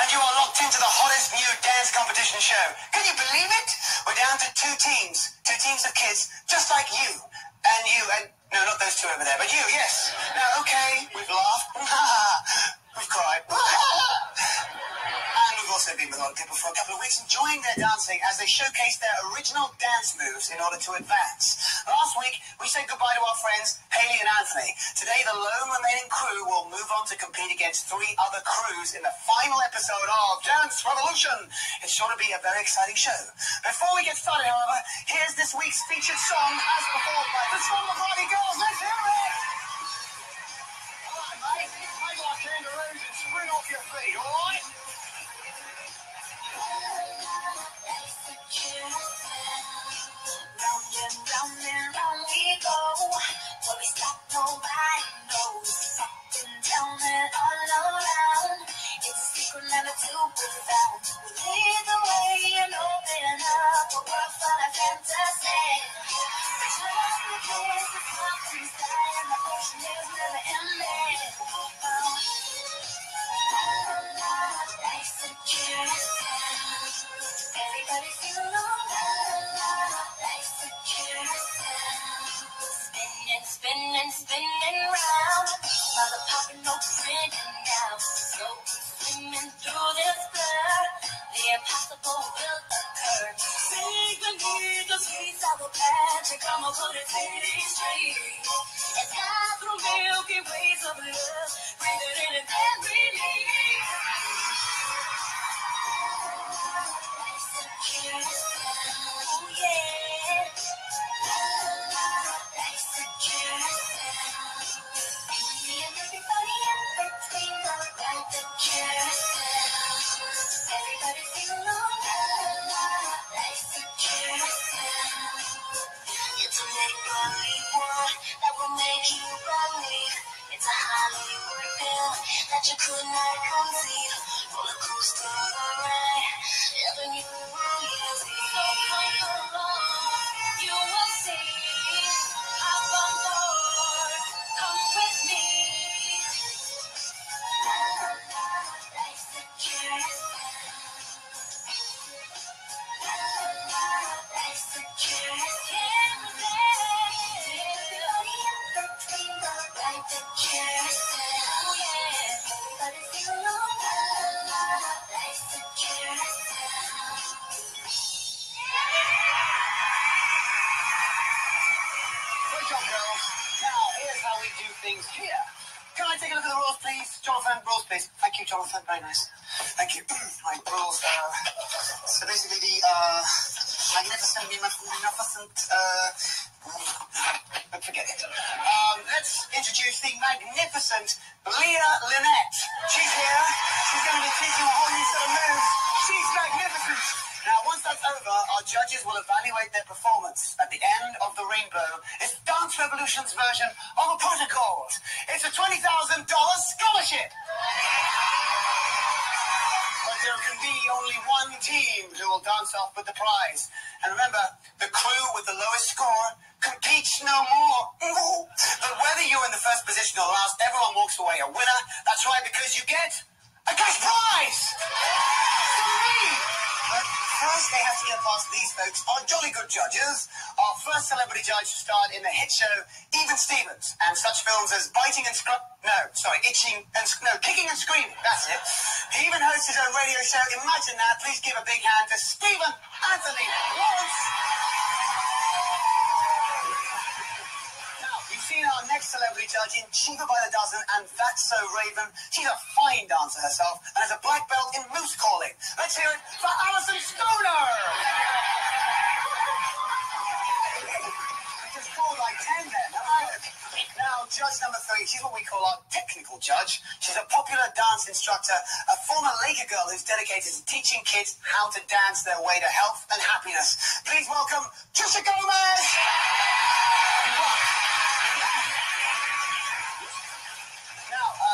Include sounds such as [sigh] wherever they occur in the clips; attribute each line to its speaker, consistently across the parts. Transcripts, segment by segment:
Speaker 1: and you are locked into the hottest new dance competition show. Can you believe it? We're down to two teams, two teams of kids just like you and you and no, not those two over there, but you, yes. Now, okay, we've laughed, [laughs] we've cried. [laughs] Also been with a lot of people for a couple of weeks enjoying their dancing as they showcase their original dance moves in order to advance. Last week, we said goodbye to our friends Haley and Anthony. Today, the lone remaining crew will move on to compete against three other crews in the final episode of Dance Revolution. It's sure to be a very exciting show. Before we get started, however, here's this week's featured song as performed by the Swan Party Girls. Let's hear it! All right, mate. Kangaroos and spring off your feet, all right?
Speaker 2: Till we stop, nobody a come and put it straight. And fly through milky ways of love. Breathe it in every you could not conceive. Ride, you'd you.
Speaker 1: Here. Can I take a look at the rules, please? Jonathan, rules, please. Thank you, Jonathan. Very nice. Thank you. [clears throat] right, rules. Uh, so basically, the uh, magnificent, magnificent. Uh, forget it. Um, let's introduce the magnificent Leah Lynette. She's here. She's going to be teaching a whole new set of moves. She's magnificent. Our judges will evaluate their performance. At the end of the rainbow is Dance Revolution's version of a protocol. It's a $20,000 scholarship. But there can be only one team who will dance off with the prize. And remember, the crew with the lowest score competes no more. [laughs] But whether you're in the first position or last, everyone walks away a winner. That's right, because you get a cash prize. First, they have to get past these folks, our jolly good judges. Our first celebrity judge starred in the hit show Even Stevens and such films as Biting and Scr- No, sorry, Itching and No, Kicking and Screaming. That's it. He even hosts his own radio show. Imagine that. Please give a big hand to Steven Anthony Lawrence. Celebrity judge in Cheaper by the Dozen and That's So Raven. She's a fine dancer herself and has a black belt in moose calling. Let's hear it for Alyson Stoner. Just like 10 then. Now, judge number three, she's what we call our technical judge. She's a popular dance instructor, a former Laker girl who's dedicated to teaching kids how to dance their way to health and happiness. Please welcome Trisha Gomez.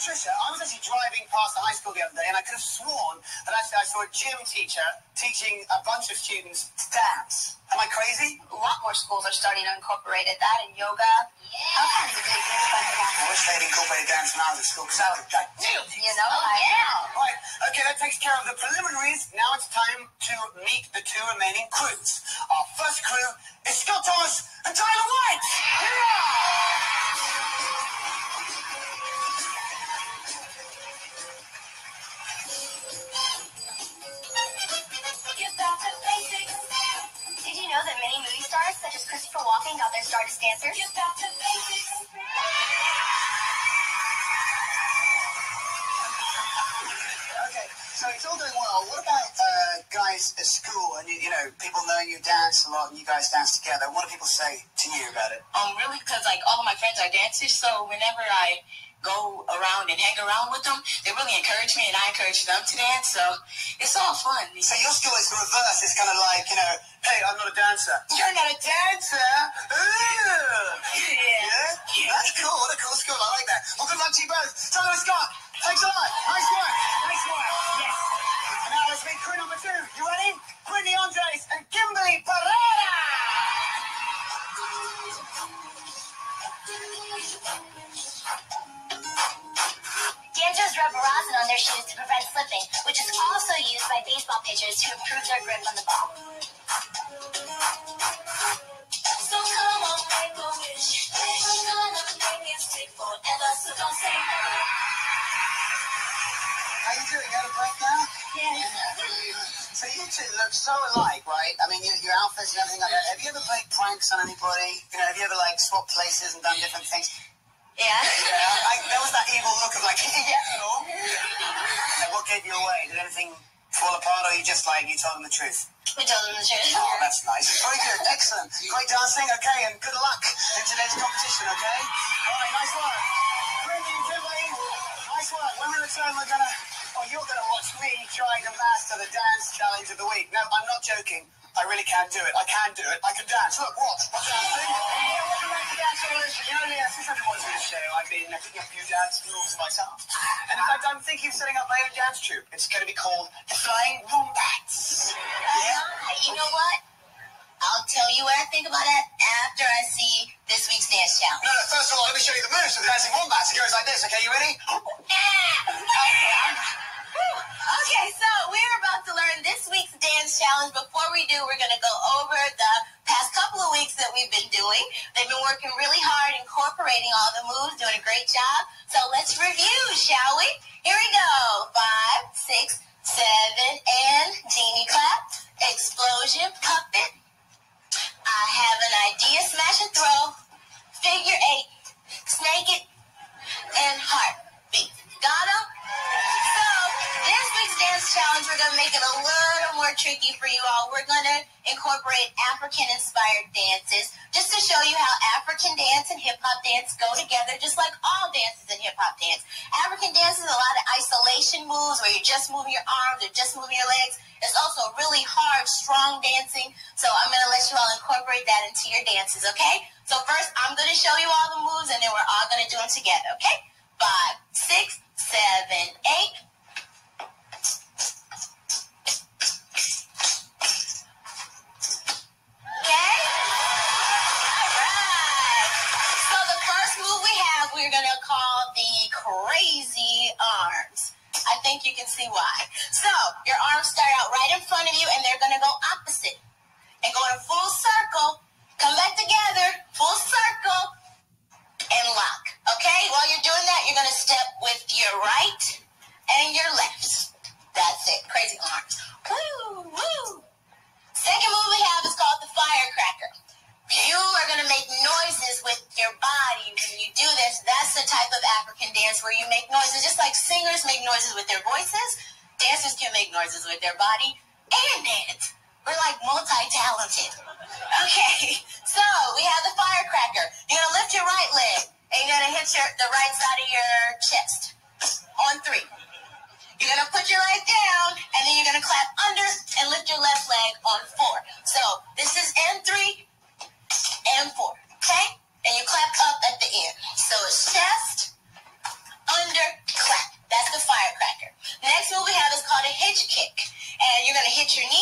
Speaker 1: Trisha, I was actually driving past the high school the other day, and I could have sworn that actually I saw a gym teacher teaching a bunch of students to dance. Am I crazy?
Speaker 3: A lot more schools are starting to incorporate that in yoga. All kinds of big things like
Speaker 1: I wish they'd incorporated dance when I was at school, because I would have nailed it.
Speaker 3: You know, oh, I know.
Speaker 1: Right, okay, that takes care of the preliminaries. Now it's time to meet the two remaining crews. Our
Speaker 3: basics.
Speaker 1: Okay, so it's all doing well. What about uh, guys at school and you, you know people know you dance a lot and you guys dance together? What do people say to you about it?
Speaker 2: Um, really, because like all of my friends are dancers, so whenever I go around and hang around with them, they really encourage me, and I encourage them to dance. So it's all fun.
Speaker 1: So your school is the reverse. It's kind of like you know, hey, I'm not a dancer. You're not a dancer. Ooh. Yeah. That's cool. What a cool school. I like that. Well, good luck to you both. Tyler and Scott. Thanks a lot. Nice work. Nice work. Yes. And now let's meet crew number two. You ready? Brittany Andres
Speaker 3: rosin on their shoes to prevent slipping, which is also used by baseball pitchers to improve their grip on the ball. So come on, make a wish. I'm gonna make it stick forever, so don't say no.
Speaker 1: How you doing? Had a break now?
Speaker 3: Yeah.
Speaker 1: So you two look so alike, right? I mean, your, your outfits and everything like that. Have you ever played pranks on anybody? You know, have you ever like swapped places and done different things?
Speaker 2: Yeah.
Speaker 1: Yeah, I, there was that evil look of like, [laughs] yeah, no. Like, what gave you away? Did anything fall apart, or you just like you told them the truth?
Speaker 2: We told them the truth.
Speaker 1: Oh, that's nice. Very good, excellent, great dancing. Okay, and good luck in today's competition. Okay. All right, nice work. And Kimberly, nice work. When we return, we're gonna. Oh, you're gonna watch me trying to master the dance challenge of the week. No, I'm not joking. I really can do it. I can do it. I can dance. Look, watch. Watch dancing. Yeah, welcome back to Dance Revolution. You know, Leah, since I've been watching this show, I've been picking up a few dance moves myself. And in fact, I'm thinking of setting up my own dance troupe. It's going to be called the Flying Wombats.
Speaker 2: Uh, you know what? I'll tell you what I think about that after I see this week's dance challenge.
Speaker 1: No, no, first of all, let me show you the moves of the Dancing Wombats. It goes like this, okay? You ready?
Speaker 2: Challenge. Before we do, we're going to go over the past couple of weeks that we've been doing. They've been working really hard, incorporating all the moves, doing a great job. So let's review, shall we? Here we go. Five, six, seven, and genie clap, explosion, puppet. I have an idea, smash and throw, figure eight, snake it, and heartbeat. Got 'em? Dance challenge, we're going to make it a little more tricky for you all. We're going to incorporate African inspired dances just to show you how African dance and hip hop dance go together, just like all dances and hip hop dance. African dance is a lot of isolation moves where you're just moving your arms or just moving your legs. It's also really hard, strong dancing. So, I'm going to let you all incorporate that into your dances, okay? So, first, I'm going to show you all the moves and then we're all going to do them together, okay? Five, six, seven, eight. So your arms start out right in front of you and they're gonna go opposite. And go in a full circle. Come back together, full circle, and lock. Okay? While you're doing that, you're gonna step with your right and your left. That's it. Crazy arms. Woo, woo. Second move we have is called the firecracker. You are gonna make noises with your body when you do this. That's the type of African dance where you make noises, just like singers make noises with their voices. Dancers can make noises with their body and dance. We're like multi-talented. Okay, [laughs] so we have the firecracker. You're gonna lift your right leg and you're gonna hit your the right side of your chest your